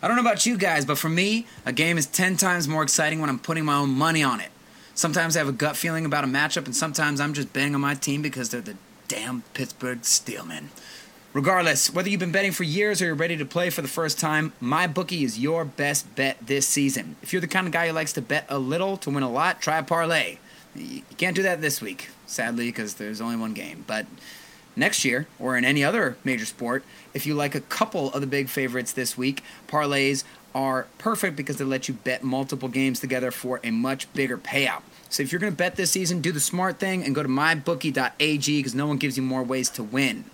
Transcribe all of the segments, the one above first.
I don't know about you guys, but for me, a game is 10 times more exciting when I'm putting my own money on it. Sometimes I have a gut feeling about a matchup, and sometimes I'm just betting on my team because they're the damn Pittsburgh Steelmen. Regardless, whether you've been betting for years or you're ready to play for the first time, MyBookie is your best bet this season. If you're the kind of guy who likes to bet a little to win a lot, try a parlay. You can't do that this week, sadly, because there's only one game. But next year, or in any other major sport, if you like a couple of the big favorites this week, parlays are perfect because they let you bet multiple games together for a much bigger payout. So if you're going to bet this season, do the smart thing and go to mybookie.ag because no one gives you more ways to win.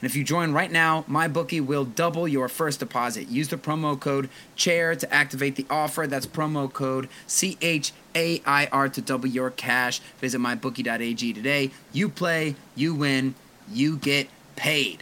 And if you join right now, MyBookie will double your first deposit. Use the promo code CHAIR to activate the offer. That's promo code C H A I R to double your cash. Visit mybookie.ag today. You play, you win, you get paid.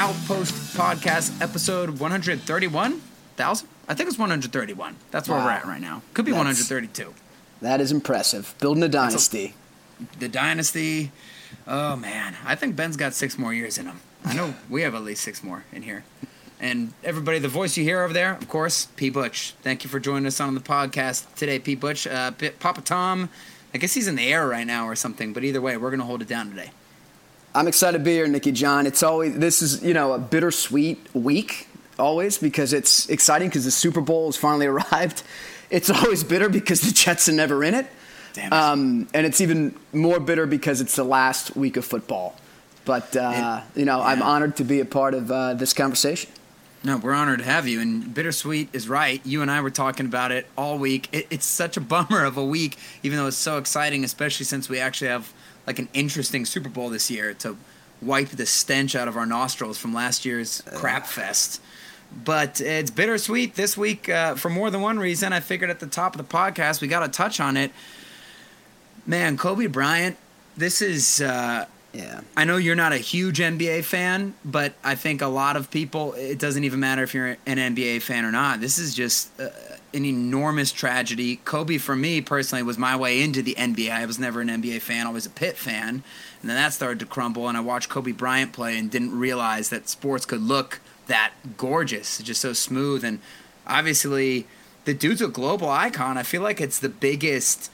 Outpost Podcast, episode 131,000? I think it's 131. That's where we're at right now. Could be That's- 132. That is impressive. Building a dynasty. The Dynasty. Oh man, I think Ben's got six more years in him. I know we have at least six more in here. And everybody, the voice you hear over there, of course, P. Butch. Thank you for joining us on the podcast today, P. Butch. Uh, Papa Tom, I guess he's in the air right now or something, but either way, we're going to hold it down today. I'm excited to be here, Nikki John. It's always this is you know a bittersweet week always because it's exciting because the Super Bowl has finally arrived. It's always bitter because the Jets are never in it. Damn it. Um, and it's even more bitter because it's the last week of football. But uh, you know, I'm honored to be a part of uh, this conversation. No, we're honored to have you. And Bittersweet is right. You and I were talking about it all week. It, it's such a bummer of a week, even though it's so exciting, especially since we actually have like an interesting Super Bowl this year to wipe the stench out of our nostrils from last year's crap fest. But it's bittersweet this week uh, for more than one reason. I figured at the top of the podcast we got to touch on it. Man, Kobe Bryant, this is. Uh, Yeah. I know you're not a huge NBA fan, but I think a lot of people, it doesn't even matter if you're an NBA fan or not. This is just uh, an enormous tragedy. Kobe, for me personally, was my way into the NBA. I was never an NBA fan, always a Pitt fan. And then that started to crumble, and I watched Kobe Bryant play and didn't realize that sports could look that gorgeous, just so smooth. And obviously, the dude's a global icon. I feel like it's the biggest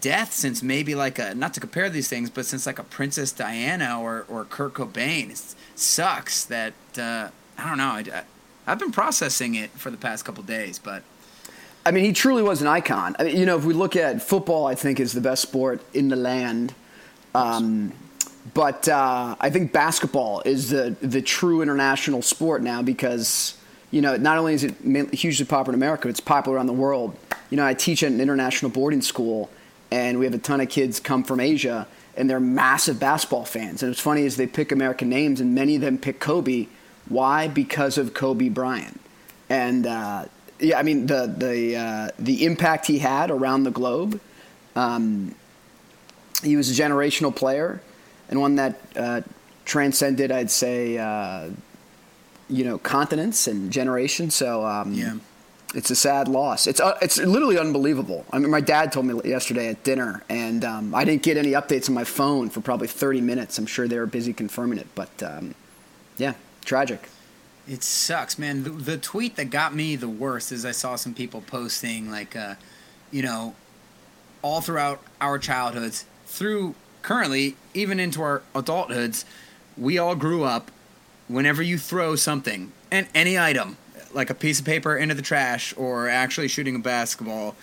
death since maybe like a not to compare these things, but since like a Princess Diana or or Kurt Cobain. It sucks that uh, I don't know. I, I, I've been processing it for the past couple days, but I mean, he truly was an icon. I mean, you know, if we look at football, I think is the best sport in the land. Um, but uh, I think basketball is the the true international sport now because you know not only is it hugely popular in America, it's popular around the world. You know, I teach at an international boarding school, and we have a ton of kids come from Asia, and they're massive basketball fans. And what's funny is they pick American names, and many of them pick Kobe. Why? Because of Kobe Bryant. And uh, yeah, I mean the the uh, the impact he had around the globe. Um, he was a generational player, and one that uh, transcended, I'd say, uh, you know, continents and generations. So um, Yeah. it's a sad loss. It's uh, it's literally unbelievable. I mean, my dad told me yesterday at dinner, and um, I didn't get any updates on my phone for probably 30 minutes. I'm sure they were busy confirming it, but um, yeah, tragic. It sucks, man. The, the tweet that got me the worst is I saw some people posting like, uh, you know, all throughout our childhoods, through currently even into our adulthoods, we all grew up. Whenever you throw something and any item, like a piece of paper into the trash or actually shooting a basketball,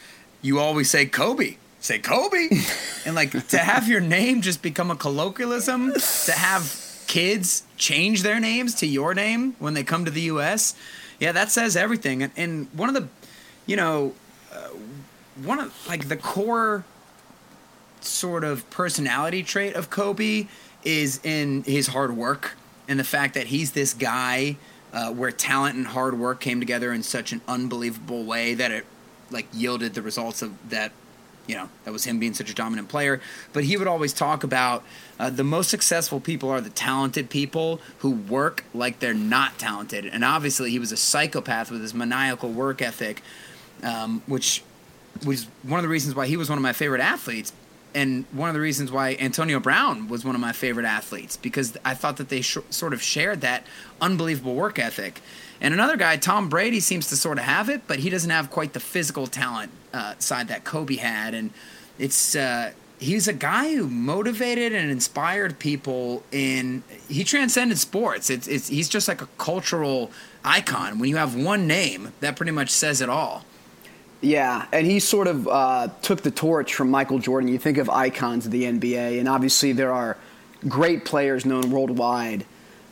you always say Kobe. Say Kobe, and like to have your name just become a colloquialism, to have kids change their names to your name when they come to the U.S. Yeah, that says everything. And, and one of the, you know, uh, one of like the core sort of personality trait of Kobe is in his hard work and the fact that he's this guy uh, where talent and hard work came together in such an unbelievable way that it like yielded the results of that you know that was him being such a dominant player. But he would always talk about uh, the most successful people are the talented people who work like they're not talented. And obviously he was a psychopath with his maniacal work ethic um, which was one of the reasons why he was one of my favorite athletes and one of the reasons why Antonio Brown was one of my favorite athletes because I thought that they sh- sort of shared that unbelievable work ethic. And another guy, Tom Brady, seems to sort of have it, but he doesn't have quite the physical talent uh, side that Kobe had. And it's uh, he's a guy who motivated and inspired people. In he transcended sports. It's it's he's just like a cultural icon. When you have one name, that pretty much says it all. Yeah, and he sort of uh, took the torch from Michael Jordan. You think of icons of the NBA, and obviously there are great players known worldwide,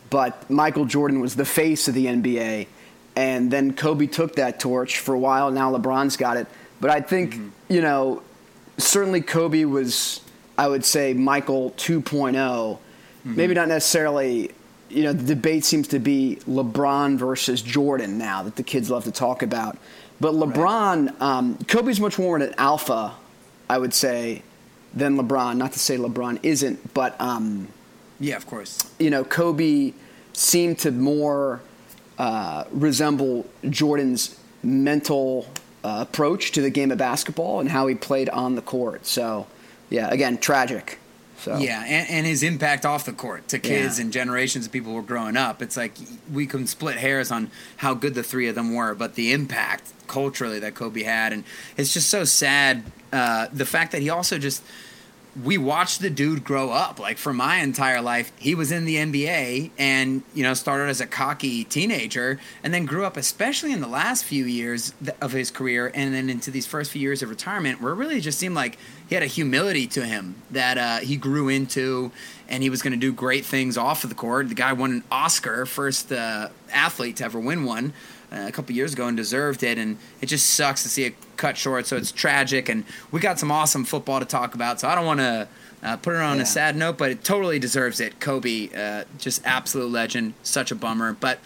but Michael Jordan was the face of the NBA. And then Kobe took that torch for a while. Now LeBron's got it. But I think, mm-hmm. you know, certainly Kobe was, I would say, Michael 2.0. Mm-hmm. Maybe not necessarily, you know, the debate seems to be LeBron versus Jordan now that the kids love to talk about. But LeBron, right. um, Kobe's much more an alpha, I would say, than LeBron. Not to say LeBron isn't, but um, yeah, of course. You know, Kobe seemed to more uh, resemble Jordan's mental uh, approach to the game of basketball and how he played on the court. So, yeah, again, tragic. So. Yeah, and, and, his impact off the court to kids yeah. and generations of people who were growing up. It's like we can split hairs on how good the three of them were, but the impact culturally that Kobe had, and it's just so sad. Uh, the fact that he also just we watched the dude grow up. Like for my entire life, he was in the NBA and you know started as a cocky teenager and then grew up, especially in the last few years of his career, and then into these first few years of retirement, where it really just seemed like he had a humility to him that uh, he grew into, and he was going to do great things off of the court. The guy won an Oscar, first uh, athlete to ever win one a couple years ago and deserved it. And it just sucks to see it cut short. So it's tragic. And we got some awesome football to talk about. So I don't want to uh, put it on yeah. a sad note, but it totally deserves it. Kobe, uh, just absolute legend. Such a bummer. But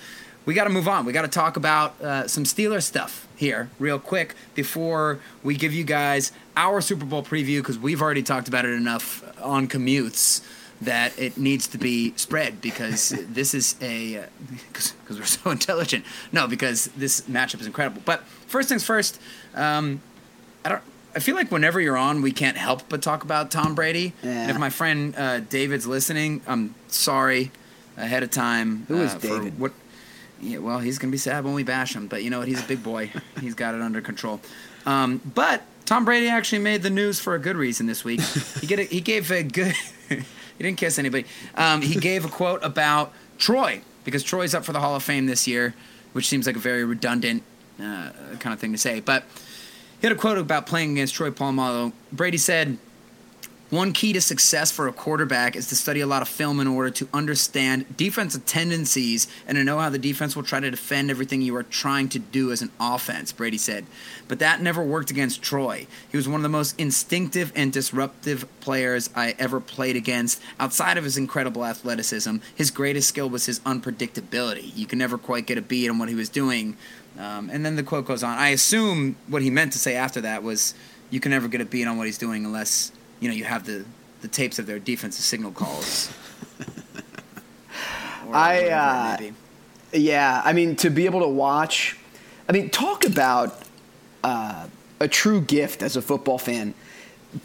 we got to move on. We got to talk about uh, some Steeler stuff here, real quick, before we give you guys our Super Bowl preview because we've already talked about it enough on commutes that it needs to be spread because this is a because uh, we're so intelligent. No, because this matchup is incredible. But first things first, um, I don't. I feel like whenever you're on, we can't help but talk about Tom Brady. Yeah. And if my friend uh, David's listening, I'm sorry ahead of time. Who is uh, David? What? Yeah, well, he's gonna be sad when we bash him, but you know what? He's a big boy. he's got it under control. Um, but Tom Brady actually made the news for a good reason this week. He, get a, he gave a good. He didn't kiss anybody. Um, he gave a quote about Troy because Troy's up for the Hall of Fame this year, which seems like a very redundant uh, kind of thing to say. But he had a quote about playing against Troy Polamalu. Brady said, one key to success for a quarterback is to study a lot of film in order to understand defensive tendencies and to know how the defense will try to defend everything you are trying to do as an offense, Brady said. But that never worked against Troy. He was one of the most instinctive and disruptive players I ever played against. Outside of his incredible athleticism, his greatest skill was his unpredictability. You can never quite get a beat on what he was doing. Um, and then the quote goes on. I assume what he meant to say after that was, you can never get a beat on what he's doing unless you know you have the the tapes of their defensive signal calls. I uh, yeah, I mean to be able to watch, I mean talk about uh, a true gift as a football fan.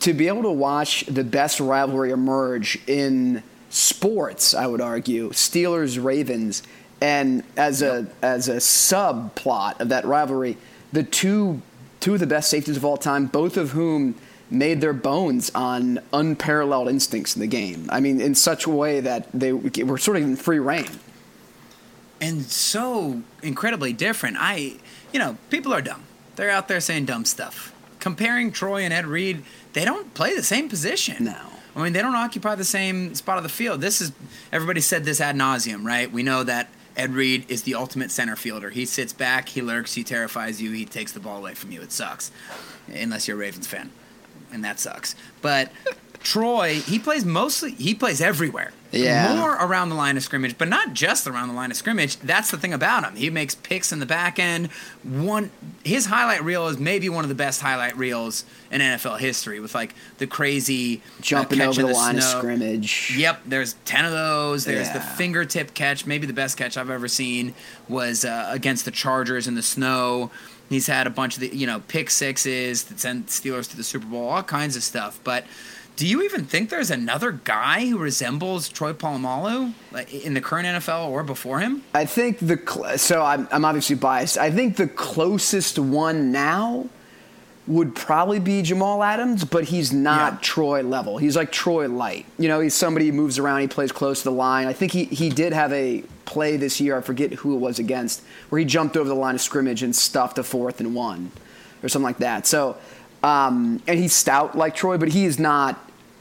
To be able to watch the best rivalry emerge in sports, I would argue, Steelers Ravens, and as a as a subplot of that rivalry, the two two of the best safeties of all time, both of whom made their bones on unparalleled instincts in the game. I mean, in such a way that they were sort of in free reign. And so incredibly different. I, you know, people are dumb. They're out there saying dumb stuff. Comparing Troy and Ed Reed, they don't play the same position. No. I mean, they don't occupy the same spot of the field. This is everybody said this ad nauseum, right? We know that Ed Reed is the ultimate center fielder. He sits back, he lurks, he terrifies you, he takes the ball away from you. It sucks, unless you're a Ravens fan, and that sucks. But Troy, he plays mostly, he plays everywhere. Yeah. More around the line of scrimmage, but not just around the line of scrimmage. That's the thing about him. He makes picks in the back end. One, his highlight reel is maybe one of the best highlight reels in NFL history, with like the crazy uh, Jumping catch over in the, line of scrimmage. Yep, there's ten of those. There's the fingertip catch. Maybe the best catch I've ever seen was uh, against the Chargers in the snow. He's had a bunch of the you know pick sixes that sent Steelers to the Super Bowl, all kinds of stuff. But do you even think there's another guy who resembles Troy Polamalu in the current NFL or before him? I think the cl- so I'm, I'm obviously biased. I think the closest one now would probably be Jamal Adams, but he's not Yeah. Troy level. He's like Troy light. You know, he's somebody who moves around. He plays close to the line. I think he he did have a play this year. I forget who it was against, where he jumped over the line of scrimmage and stuffed a fourth and one, or something like that. So, um, and he's stout like Troy, but he is not.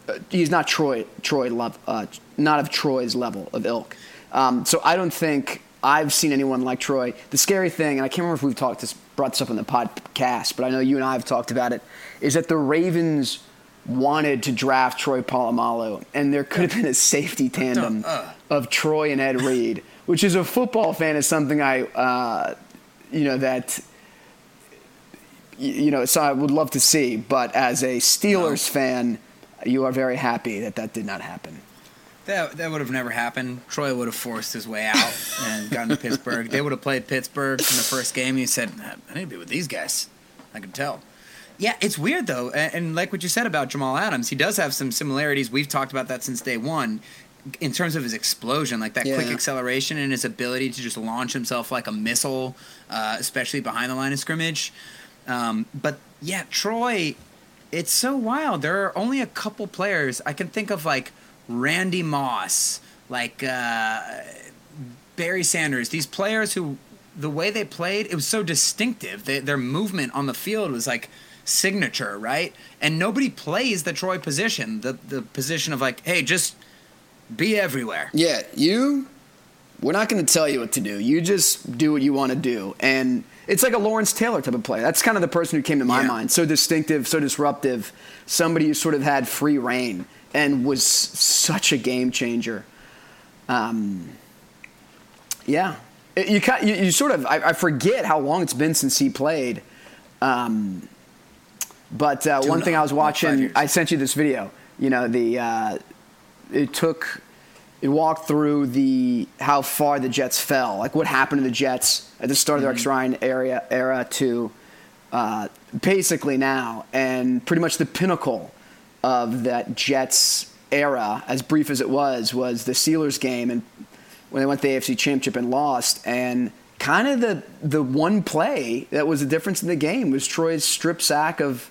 Uh, he's not Troy. Troy love. Uh, not of Troy's level of ilk. Um, so I don't think I've seen anyone like Troy. The scary thing, and I can't remember if we've talked this brought this up on the podcast, but I know you and I have talked about it, is that the Ravens wanted to draft Troy Polamalu, and there could have been a safety tandem of Troy and Ed Reed, which as a football fan is something I, uh, you know, that you know, so I would love to see. But as a Steelers fan, you are very happy that that did not happen. That that would have never happened. Troy would have forced his way out and gotten to Pittsburgh. They would have played Pittsburgh in the first game. He said, "I need to be with these guys." I can tell. Yeah, it's weird though, and, and like what you said about Jamal Adams, he does have some similarities. We've talked about that since day one, in terms of his explosion, like that quick acceleration and his ability to just launch himself like a missile, uh, especially behind the line of scrimmage. Um, but yeah, Troy, it's so wild. There are only a couple players I can think of, like Randy Moss, like uh, Barry Sanders. These players who, the way they played, it was so distinctive. They, their movement on the field was like signature, right? And nobody plays the Troy position, the the position of like, hey, just be everywhere. Yeah, you. We're not going to tell you what to do. You just do what you want to do, and it's like a Lawrence Taylor type of player. That's kind of the person who came to my Yeah. mind. So distinctive, so disruptive. Somebody who sort of had free reign and was such a game changer. Um, yeah, It- you, ki- you you sort of I, I forget how long it's been since he played. Um, but uh, one thing I was watching. I sent you this video. You know, the uh, it took it walked through the how far the Jets fell, like what happened to the Jets at the start of their Rex Ryan area era to uh, basically now, and pretty much the pinnacle of that Jets era, as brief as it was, was the Steelers game and when they went to the AFC Championship and lost, and kind of the the one play that was the difference in the game was Troy's strip sack of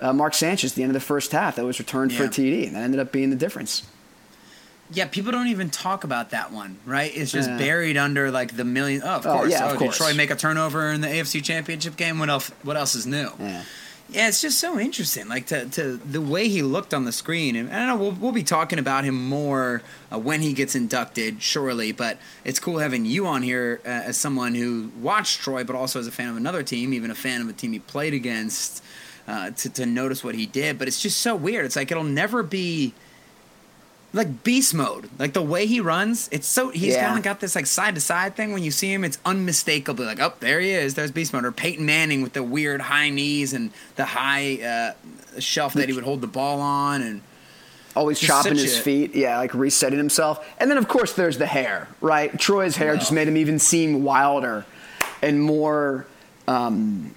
uh, Mark Sanchez at the end of the first half that was returned for a TD, and that ended up being the difference. Yeah, people don't even talk about that one, right? It's just Yeah. buried under like the million. Oh, of Oh, course. yeah, of oh, course. did Troy make a turnover in the AFC Championship game? What else? What else is new? Yeah. Yeah, it's just so interesting. Like to, to the way he looked on the screen, and I don't know. We'll, we'll be talking about him more uh, when he gets inducted, surely. But it's cool having you on here uh, as someone who watched Troy, but also as a fan of another team, even a fan of a team he played against, uh, to to notice what he did. But it's just so weird. It's like it'll never be like beast mode. Like the way he runs, it's so he's Yeah. kind of got this like side to side thing. When you see him, it's unmistakably like, oh, there he is. There's beast mode. Or Peyton Manning with the weird high knees and the high uh, shelf that he would hold the ball on, and Always chopping his feet, yeah, like resetting himself. And then, of course, there's the hair, right? Troy's hair just made him even seem wilder and more um,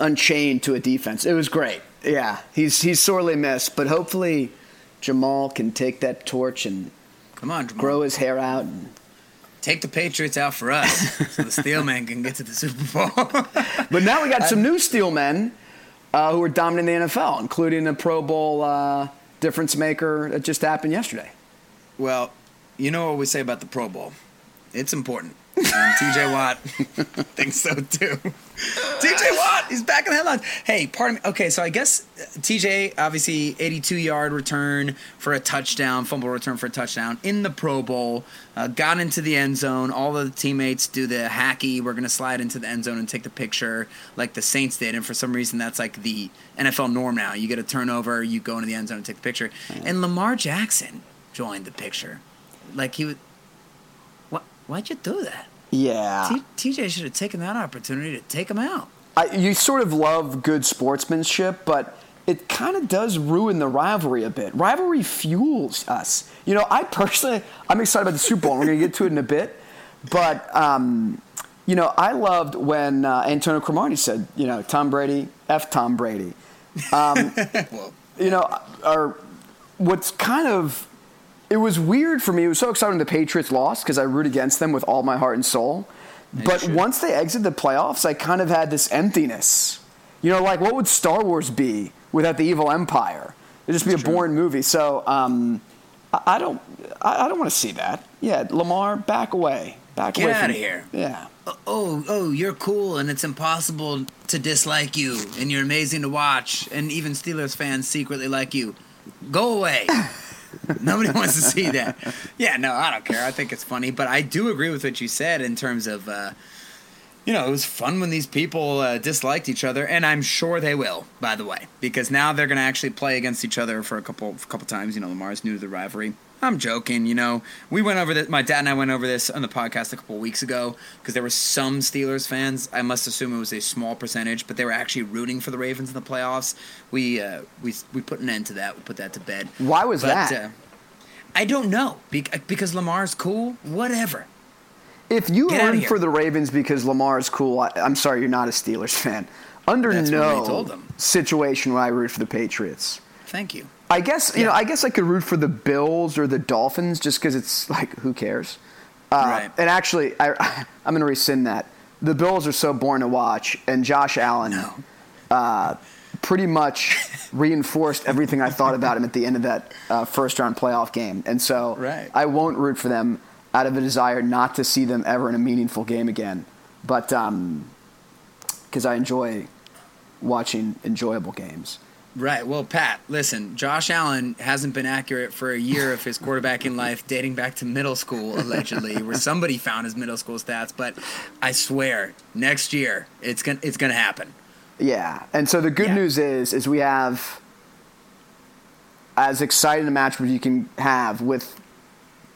unchained to a defense. It was great. Yeah, he's he's sorely missed, but hopefully Jamal can take that torch and come on, Jamal. grow his hair out. And, take the Patriots out for us, so the Steelman can get to the Super Bowl. but now we got some new Steelmen uh, who are dominating the NFL, including a Pro Bowl uh, difference maker that just happened yesterday. well, you know what we say about the Pro Bowl. It's important. And TJ Watt thinks so too. TJ Watt, he's back in the headlines. Hey, pardon me. Okay, so I guess uh, TJ, obviously, 82 yard return for a touchdown, fumble return for a touchdown in the Pro Bowl. Uh, got into the end zone. All of the teammates do the hacky. We're going to slide into the end zone and take the picture like the Saints did. And for some reason, that's like the NFL norm now. You get a turnover, you go into the end zone and take the picture. And Lamar Jackson joined the picture. Like he would. What? Why'd you do that? Yeah. T- TJ should have taken that opportunity to take him out. I, you sort of love good sportsmanship, but it kind of does ruin the rivalry a bit. Rivalry fuels us. You know, I personally, I'm excited about the Super Bowl. We're going to get to it in a bit, but um, you know, I loved when uh, Antonio Cromartie said, you know, Tom Brady, f Tom Brady. Um, you know, or what's kind of it was weird for me. It was so exciting the Patriots lost because I root against them with all my heart and soul. But should. once they exit the playoffs, I kind of had this emptiness. You know, like what would Star Wars be without the evil empire? It'd just be a boring movie. So um, I, I don't, I, I don't want to see that. Yeah, Lamar, back away, back Get away. outta from- here. Yeah. Oh, oh, you're cool, and it's impossible to dislike you, and you're amazing to watch, and even Steelers fans secretly like you. Go away. Nobody wants to see that. Yeah, no, I don't care. I think it's funny, but I do agree with what you said in terms of, uh, you know, it was fun when these people uh, disliked each other, and I'm sure they will. By the way, because now they're going to actually play against each other for a couple, a couple times. You know, Lamar's new to the rivalry. I'm joking. You know, we went over this. My dad and I went over this on the podcast a couple weeks ago because there were some Steelers fans. I must assume it was a small percentage, but they were actually rooting for the Ravens in the playoffs. We uh, we we put an end to that. We put that to bed. Why was But, that? Uh, I don't know Be- because Lamar's cool. Whatever. If you Get root for the Ravens because Lamar is cool, I, I'm sorry, you're not a Steelers fan. Under That's no told them. situation would I root for the Patriots. Thank you. I guess you Yeah. know. I guess I could root for the Bills or the Dolphins just because it's like who cares. Uh, Right. And actually, I, I'm going to rescind that. The Bills are so boring to watch, and Josh Allen No. uh, pretty much reinforced everything I thought about him at the end of that uh, first round playoff game. And so Right. I won't root for them out of a desire not to see them ever in a meaningful game again. But because I enjoy watching enjoyable games. Right. Well, Pat, listen, Josh Allen hasn't been accurate for a year of his quarterbacking life dating back to middle school, allegedly, where somebody found his middle school stats. But I swear, next year, it's going to it's gonna happen. Yeah, and so the good Yeah. news is, is we have as exciting a matchup as you can have with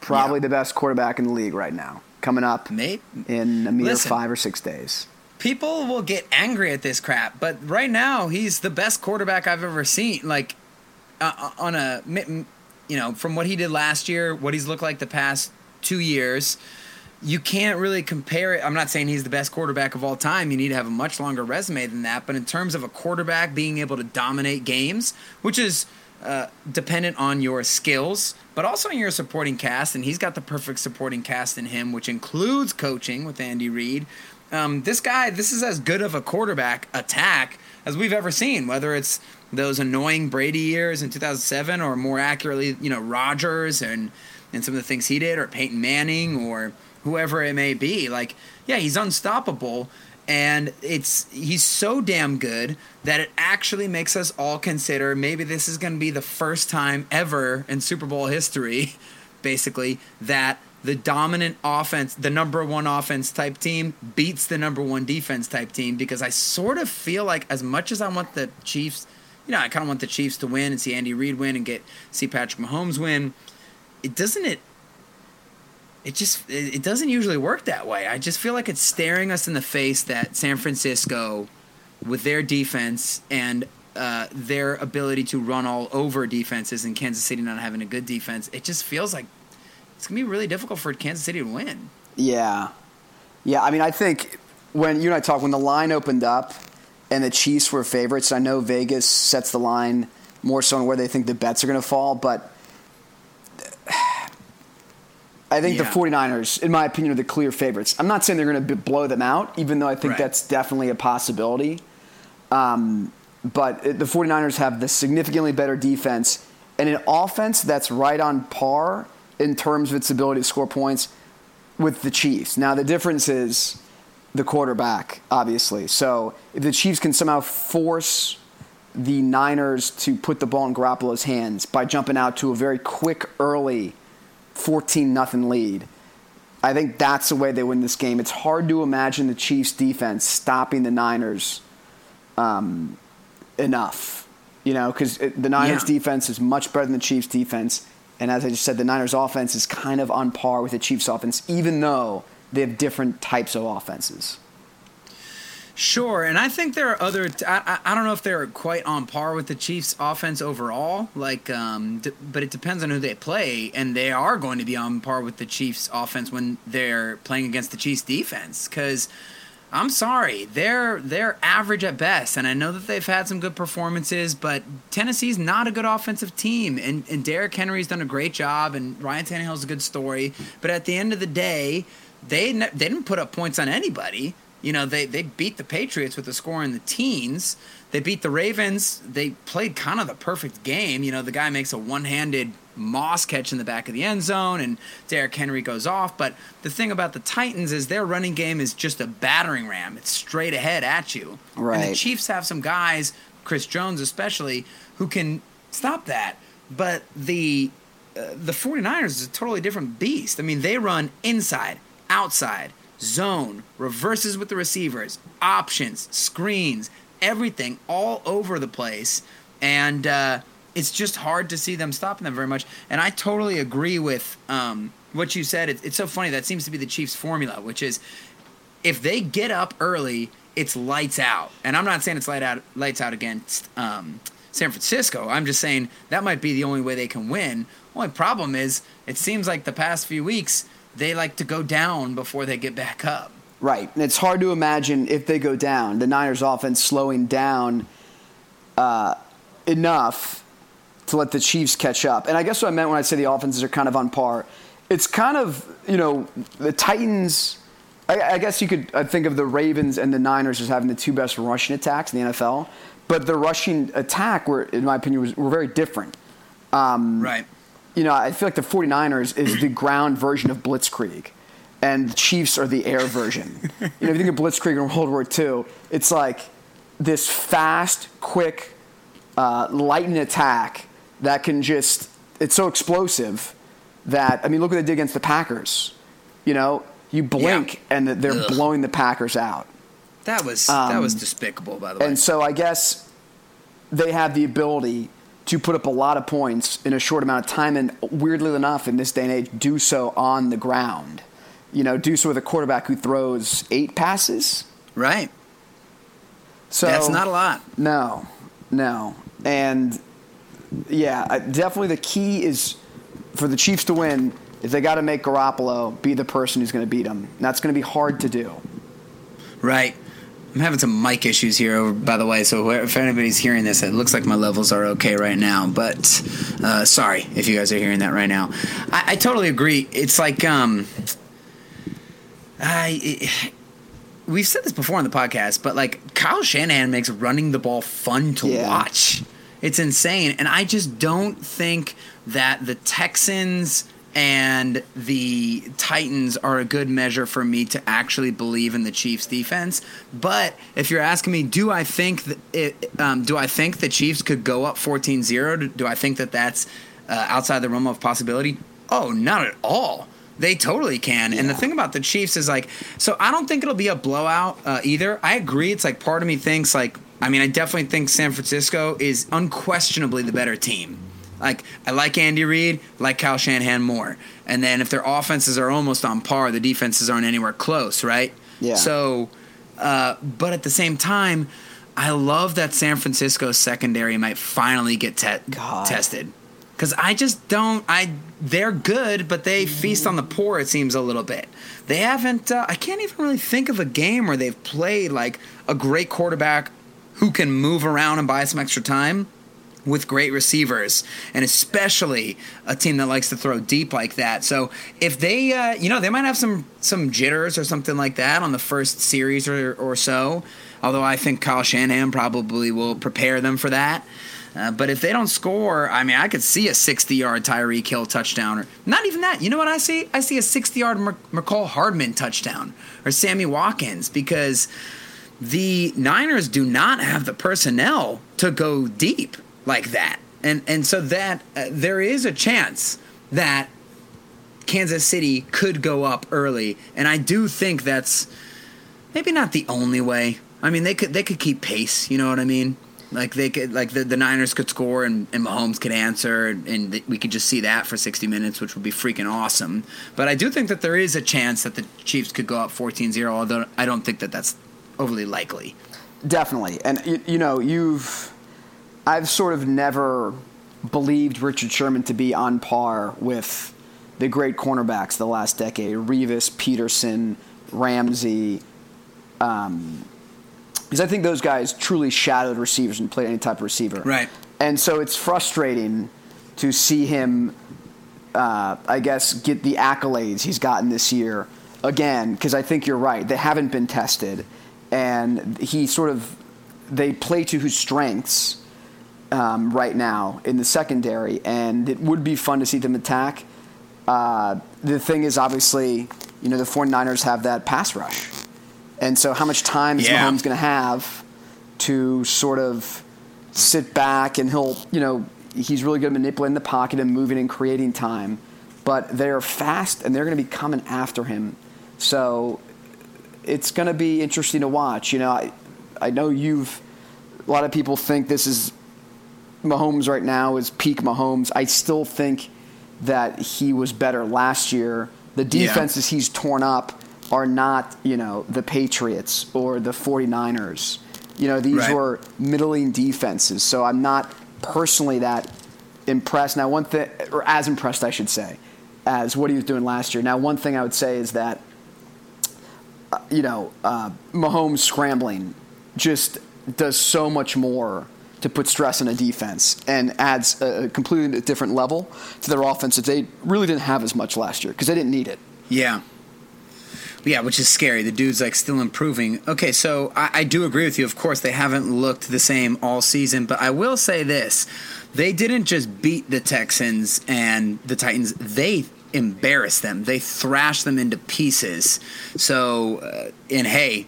probably Yeah. the best quarterback in the league right now coming up Mate, in a mere Listen. five or six days. People will get angry at this crap, but right now, he's the best quarterback I've ever seen. Like, uh, on a, you know, from what he did last year, what he's looked like the past two years, you can't really compare it. I'm not saying he's the best quarterback of all time. You need to have a much longer resume than that. But in terms of a quarterback being able to dominate games, which is uh, dependent on your skills, but also on your supporting cast, and he's got the perfect supporting cast in him, which includes coaching with Andy Reid. Um, this guy, this is as good of a quarterback attack as we've ever seen. Whether it's those annoying Brady years in 2007, or more accurately, you know, Rodgers and and some of the things he did, or Peyton Manning, or whoever it may be. Like, yeah, he's unstoppable, and it's he's so damn good that it actually makes us all consider maybe this is going to be the first time ever in Super Bowl history, basically, that the dominant offense, the number one offense type team, beats the number one defense type team because I sort of feel like as much as I want the Chiefs, you know, I kind of want the Chiefs to win and see Andy Reid win and get see Patrick Mahomes win. It doesn't it. It just it doesn't usually work that way. I just feel like it's staring us in the face that San Francisco, with their defense and uh, their ability to run all over defenses, and Kansas City not having a good defense, it just feels like it's gonna be really difficult for Kansas City to win. Yeah. Yeah, I mean, I think when you and I talked, when the line opened up and the Chiefs were favorites, I know Vegas sets the line more so on where they think the bets are going to fall, but I think Yeah. the 49ers, in my opinion, are the clear favorites. I'm not saying they're going to blow them out, even though I think Right. that's definitely a possibility. Um, but it- the 49ers have the significantly better defense and an offense that's right on par in terms of its ability to score points with the Chiefs. Now the difference is the quarterback, obviously. So if the Chiefs can somehow force the Niners to put the ball in Garoppolo's hands by jumping out to a very quick, early 14 nothing lead. I think that's the way they win this game. It's hard to imagine the Chiefs defense stopping the Niners um, enough, you know, because the Niners Yeah. defense is much better than the Chiefs defense. And as I just said, the Niners offense is kind of on par with the Chiefs offense, even though they have different types of offenses. Sure, and I think there are other. I, don't know if they're quite on par with the Chiefs' offense overall. Like, um, d- but it depends on who they play, and they are going to be on par with the Chiefs' offense when they're playing against the Chiefs' defense. Because I'm sorry, they're they're average at best, and I know that they've had some good performances, but Tennessee's not a good offensive team, and and Derrick Henry's done a great job, and Ryan Tannehill's a good story, but at the end of the day, they ne- they didn't put up points on anybody. You know, they, they beat the Patriots with a score in the teens. They beat the Ravens. They played kind of the perfect game. You know, the guy makes a one handed Moss catch in the back of the end zone, and Derrick Henry goes off. But the thing about the Titans is their running game is just a battering ram. It's straight ahead at you. Right. And the Chiefs have some guys, Chris Jones especially, who can stop that. But the uh, the 49ers is a totally different beast. I mean, they run inside, outside, zone, reverses with the receivers, options, screens, everything all over the place. And uh, it's just hard to see them stopping them very much. And I totally agree with um, what you said. It, it's so funny. That seems to be the Chiefs' formula, which is if they get up early, it's lights out. And I'm not saying it's light out, lights out against um, San Francisco. I'm just saying that might be the only way they can win. Only problem is, it seems like the past few weeks they like to go down before they get back up. Right. And it's hard to imagine if they go down, the Niners offense slowing down uh, enough to let the Chiefs catch up. And I guess what I meant when I say the offenses are kind of on par, it's kind of, you know, the Titans. I, I guess you could uh, think of the Ravens and the Niners as having the two best rushing attacks in the NFL, but the rushing attack, were, in my opinion, was, were very different. Um, Right. You know, I feel like the 49ers is the ground version of Blitzkrieg, and the Chiefs are the air version. you know, if you think of Blitzkrieg in World War II, it's like this fast, quick, uh, lightning attack that can just, it's so explosive that, I mean, look what they did against the Packers. You know, you blink and they're Ugh. blowing the Packers out. That was that was Um, despicable, by the way. And so I guess they have the ability to put up a lot of points in a short amount of time, and weirdly enough, in this day and age, do so on the ground. You know, do so with a quarterback who throws eight passes. right. So That's not a lot. No, no, and yeah, definitely the key is for the Chiefs to win. Is they got to make Garoppolo be the person who's going to beat them. That's going to be hard to do. Right. I'm having some mic issues here, over, by the way. So if anybody's hearing this, it looks like my levels are okay right now. But uh, sorry if you guys are hearing that right now. I, I totally agree. It's like um, I. It, We've said this before on the podcast, but like Kyle Shanahan makes running the ball fun to Yeah. watch. It's insane. And I just don't think that the Texans and the Titans are a good measure for me to actually believe in the Chiefs defense. But if you're asking me, do I think that it, um, do I think the Chiefs could go up 14-0? Do I think that that's uh, outside the realm of possibility? Oh, not at all. They totally can. And the thing about the Chiefs is like, so I don't think it'll be a blowout uh, either. I agree. It's like part of me thinks like, I mean, I definitely think San Francisco is unquestionably the better team. Like I like Andy Reid, like Kyle Shanahan more. And then if their offenses are almost on par, the defenses aren't anywhere close, right? Yeah. So, uh, but at the same time, I love that San Francisco secondary might finally get te- God. tested. Because I just don't. I they're good, but they feast on the poor. It seems a little bit. They haven't. Uh, I can't even really think of a game where they've played like a great quarterback who can move around and buy some extra time with great receivers, and especially a team that likes to throw deep like that. So if they, uh, you know, they might have some some jitters or something like that on the first series or, or so. Although I think Kyle Shanahan probably will prepare them for that. Uh, but if they don't score, I mean, I could see a 60 yard Tyreek Hill touchdown, or not even that. You know what I see? I see a 60 yard Mer- Mecole Hardman touchdown or Sammy Watkins because the Niners do not have the personnel to go deep like that. And, and so that uh, there is a chance that Kansas City could go up early. And I do think that's maybe not the only way. I mean, they could they could keep pace. You know what I mean? Like they could like the, the Niners could score and, and Mahomes could answer and, and we could just see that for 60 minutes, which would be freaking awesome. But I do think that there is a chance that the Chiefs could go up 14-0, although I don't think that that's overly likely. Definitely, and you, you know, you've, I've sort of never believed Richard Sherman to be on par with the great cornerbacks of the last decade: Revis, Peterson, Ramsey. Um, because I think those guys truly shadowed receivers and played any type of receiver. Right. And so it's frustrating to see him, uh, I guess, get the accolades he's gotten this year again, because I think you're right. They haven't been tested. And he sort of, they play to his strengths um, right now in the secondary, and it would be fun to see them attack. Uh, the thing is, obviously, you know, the 49ers have that pass rush. And so, how much time is Yeah. Mahomes going to have to sort of sit back and he'll, you know, he's really good at manipulating the pocket and moving and creating time. But they're fast and they're going to be coming after him. So it's going to be interesting to watch. You know, I, I know you've, a lot of people think this is Mahomes right now is peak Mahomes. I still think that he was better last year. The Yeah. defenses he's torn up are not, you know, the Patriots or the 49ers. You know, these Right. were middling defenses. So I'm not personally that impressed. Now, one thing, or as impressed, I should say, as what he was doing last year. Now, one thing I would say is that, uh, you know, uh, Mahomes scrambling just does so much more to put stress on a defense and adds a completely different level to their offense that they really didn't have as much last year because they didn't need it. Yeah. Yeah, which is scary. The dude's like still improving. Okay, so I, I do agree with you. Of course, they haven't looked the same all season, but I will say this: they didn't just beat the Texans and the Titans; they embarrassed them. They thrashed them into pieces. So, uh, and hey,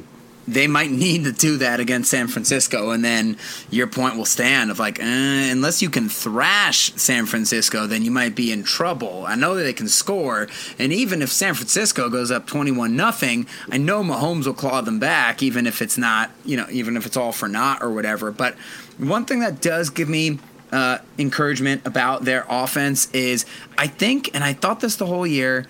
they might need to do that against San Francisco, and then your point will stand of like, eh, unless you can thrash San Francisco, then you might be in trouble. I know that they can score, and even if San Francisco goes up twenty-one nothing, I know Mahomes will claw them back, even if it's not, you know, even if it's all for naught or whatever. But one thing that does give me uh, encouragement about their offense is I think, and I thought this the whole year.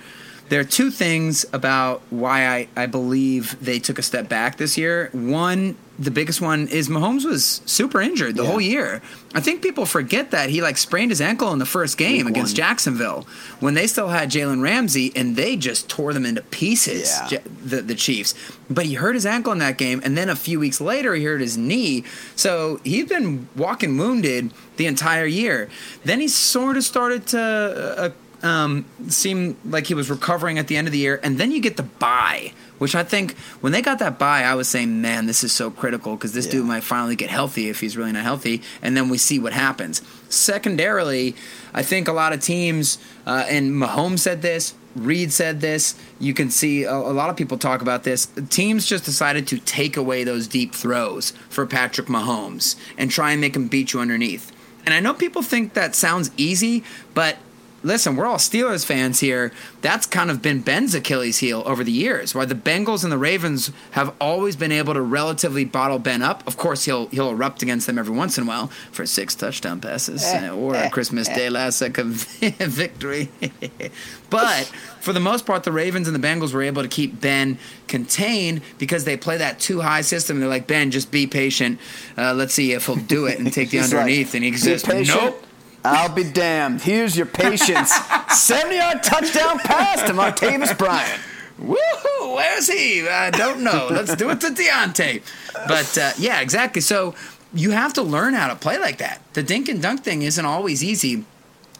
There are two things about why I, I believe they took a step back this year. One, the biggest one is Mahomes was super injured the Yeah. whole year. I think people forget that he like sprained his ankle in the first game Week against one. Jacksonville when they still had Jalen Ramsey and they just tore them into pieces. Yeah. The the Chiefs. But he hurt his ankle in that game, and then a few weeks later he hurt his knee. So he's been walking wounded the entire year. Then he sort of started to. Uh, um, seem like he was recovering at the end of the year, and then you get the bye, which I think when they got that bye, I was saying, man, this is so critical because this Yeah. dude might finally get healthy if he's really not healthy, and then we see what happens. Secondarily, I think a lot of teams, uh, and Mahomes said this, Reid said this. You can see a, a lot of people talk about this. Teams just decided to take away those deep throws for Patrick Mahomes and try and make him beat you underneath. And I know people think that sounds easy, but listen, we're all Steelers fans here. That's kind of been Ben's Achilles heel over the years. Why the Bengals and the Ravens have always been able to relatively bottle Ben up. Of course, he'll he'll erupt against them every once in a while for six touchdown passes uh, or a Christmas Day last second victory. but for the most part, the Ravens and the Bengals were able to keep Ben contained because they play that two high system. They're like Ben, just be patient. Uh, let's see if he'll do it and take the He's like, underneath. and he "Be says, patient. nope. I'll be damned. Here's your patience. 70 yard touchdown pass to Martavis Bryant. Woohoo! Where's he? I don't know. Let's do it to Diontae. But uh, yeah, exactly. So you have to learn how to play like that. The dink and dunk thing isn't always easy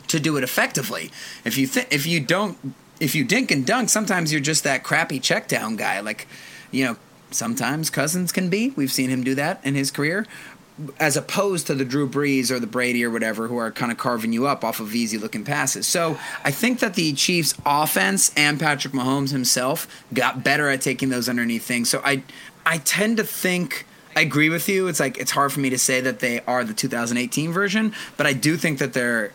to do it effectively. If you th- if you don't if you dink and dunk, sometimes you're just that crappy check down guy. Like you know, sometimes Cousins can be. We've seen him do that in his career. As opposed to the Drew Brees or the Brady or whatever, who are kind of carving you up off of easy looking passes. So I think that the Chiefs' offense and Patrick Mahomes himself got better at taking those underneath things. So I I tend to think. I agree with you. It's like it's hard for me to say that they are the 2018 version, but I do think that they're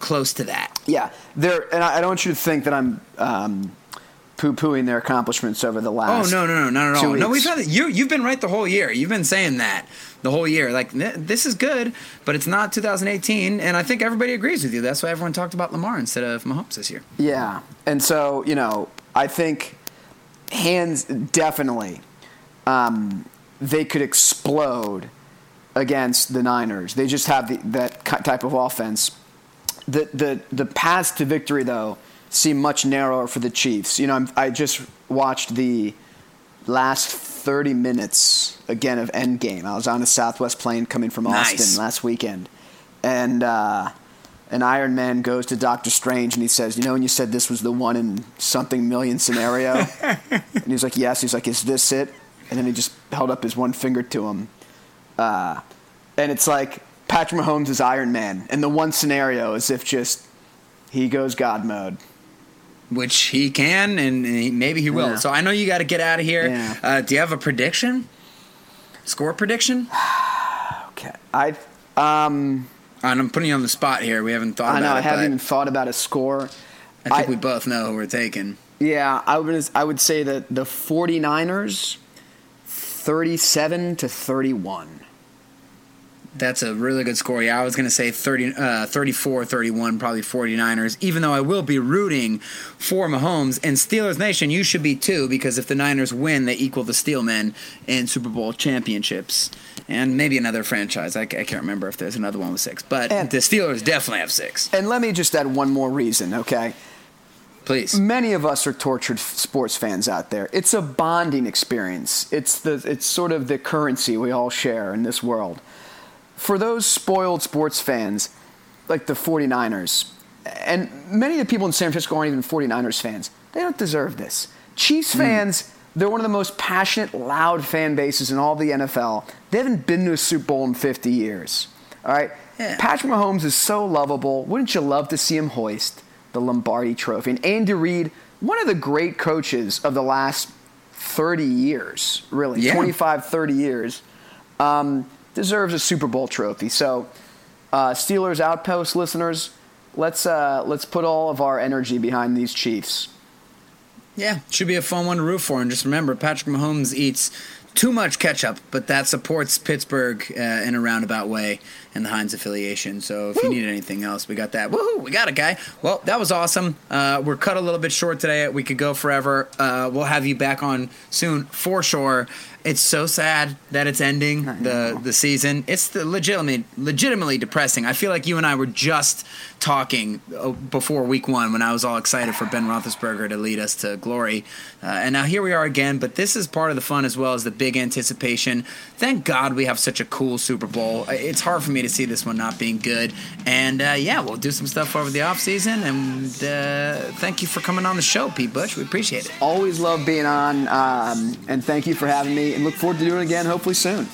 close to that. Yeah, they're, and I I don't want you to think that I'm um, poo-pooing their accomplishments over the last. Oh last. no, no, no, not at all. No, we've had it. You you've been right the whole year. You've been saying that the whole year. Like this is good, but it's not 2018, and I think everybody agrees with you. That's why everyone talked about Lamar instead of Mahomes this year. Yeah, and so you know, I think hands definitely um, they could explode against the Niners. They just have the, that type of offense. The the the paths to victory though seem much narrower for the Chiefs. You know, I'm, I just watched the last 30 minutes again of Endgame. I was on a Southwest plane coming from Austin last weekend, and uh, an Iron Man goes to Doctor Strange and he says, "You know, when you said this was the one in something million scenario," and he's like, "Yes." He's like, "Is this it?" And then he just held up his one finger to him, uh, and it's like Patrick Mahomes is Iron Man, and the one scenario is if just he goes God mode. Which he can, and he, maybe he will. Yeah. So I know you got to get out of here. Yeah. Uh, do you have a prediction? Score prediction? Okay, I um. And I'm putting you on the spot here. We haven't thought I know about I haven't even thought about a score. I think I- we both know who we're taking. Yeah, I would I would say that the 49ers 37 to 31. That's a really good score. Yeah, I was going to say 30, uh, 34 31, probably 49ers, even though I will be rooting for Mahomes. And Steelers Nation, you should be too, because if the Niners win, they equal the Steelmen in Super Bowl championships. And maybe another franchise. I, I can't remember if there's another one with six. But And- the Steelers definitely have six. And let me just add one more reason, okay? Please. Many of us are tortured sports fans out there. It's a bonding experience. It's the it's sort of the currency we all share in this world. For those spoiled sports fans, like the 49ers, and many of the people in San Francisco aren't even 49ers fans, they don't deserve this. Chiefs fans, they're one of the most passionate, loud fan bases in all the NFL. They haven't been to a Super Bowl in 50 years. All right? Yeah. Patrick Mahomes is so lovable. Wouldn't you love to see him hoist the Lombardi Trophy? And Andy Reid, one of the great coaches of the last 30 years, really, Yeah. 25, 30 years, um, deserves a Super Bowl trophy. So, uh, Steelers Outpost listeners, let's, uh, let's put all of our energy behind these Chiefs. Yeah, should be a fun one to root for. And just remember, Patrick Mahomes eats too much ketchup, but that supports Pittsburgh uh, in a roundabout way and the Heinz affiliation. So if you need anything else, we got that. Woohoo, we got it, guy. Well, that was awesome. Uh, we're cut a little bit short today. We could go forever. Uh, we'll have you back on soon for sure. It's so sad that it's ending the the season. It's the legitimately legitimately depressing. I feel like you and I were just talking uh, before week one when I was all excited for Ben Roethlisberger to lead us to glory, uh, and now here we are again. But this is part of the fun as well as the big anticipation. Thank God we have such a cool Super Bowl. It's hard for me to see this one not being good, and uh, yeah, we'll do some stuff over the off season. And uh, thank you for coming on the show, PButch. We appreciate it. Always love being on, um, and thank you for having me, and look forward to doing it again hopefully soon.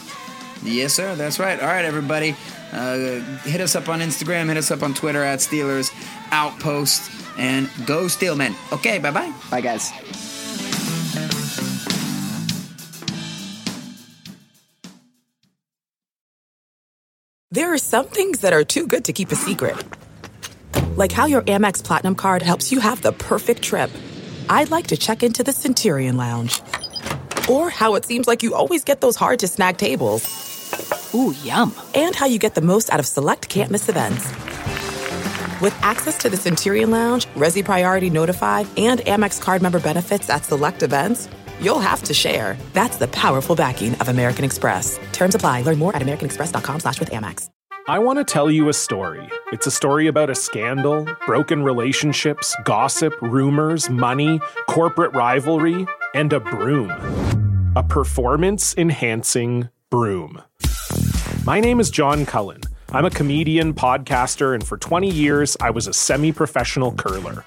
Yes, sir. That's right. All right, everybody. Uh, hit us up on Instagram. Hit us up on Twitter at Steelers Outpost. And go Steelmen. Okay, bye bye. Bye, guys. There are some things that are too good to keep a secret. Like how your Amex Platinum card helps you have the perfect trip. I'd like to check into the Centurion Lounge. Or how it seems like you always get those hard to snag tables. Ooh, yum. And how you get the most out of select can't miss events. With access to the Centurion Lounge, Resy Priority Notified, and Amex card member benefits at select events, you'll have to share. That's the powerful backing of American Express. Terms apply. Learn more at americanexpress.com slash with Amex. I want to tell you a story. It's a story about a scandal, broken relationships, gossip, rumors, money, corporate rivalry, and a broom. A performance enhancing broom. My name is John Cullen. I'm a comedian, podcaster, and for 20 years, I was a semi professional curler.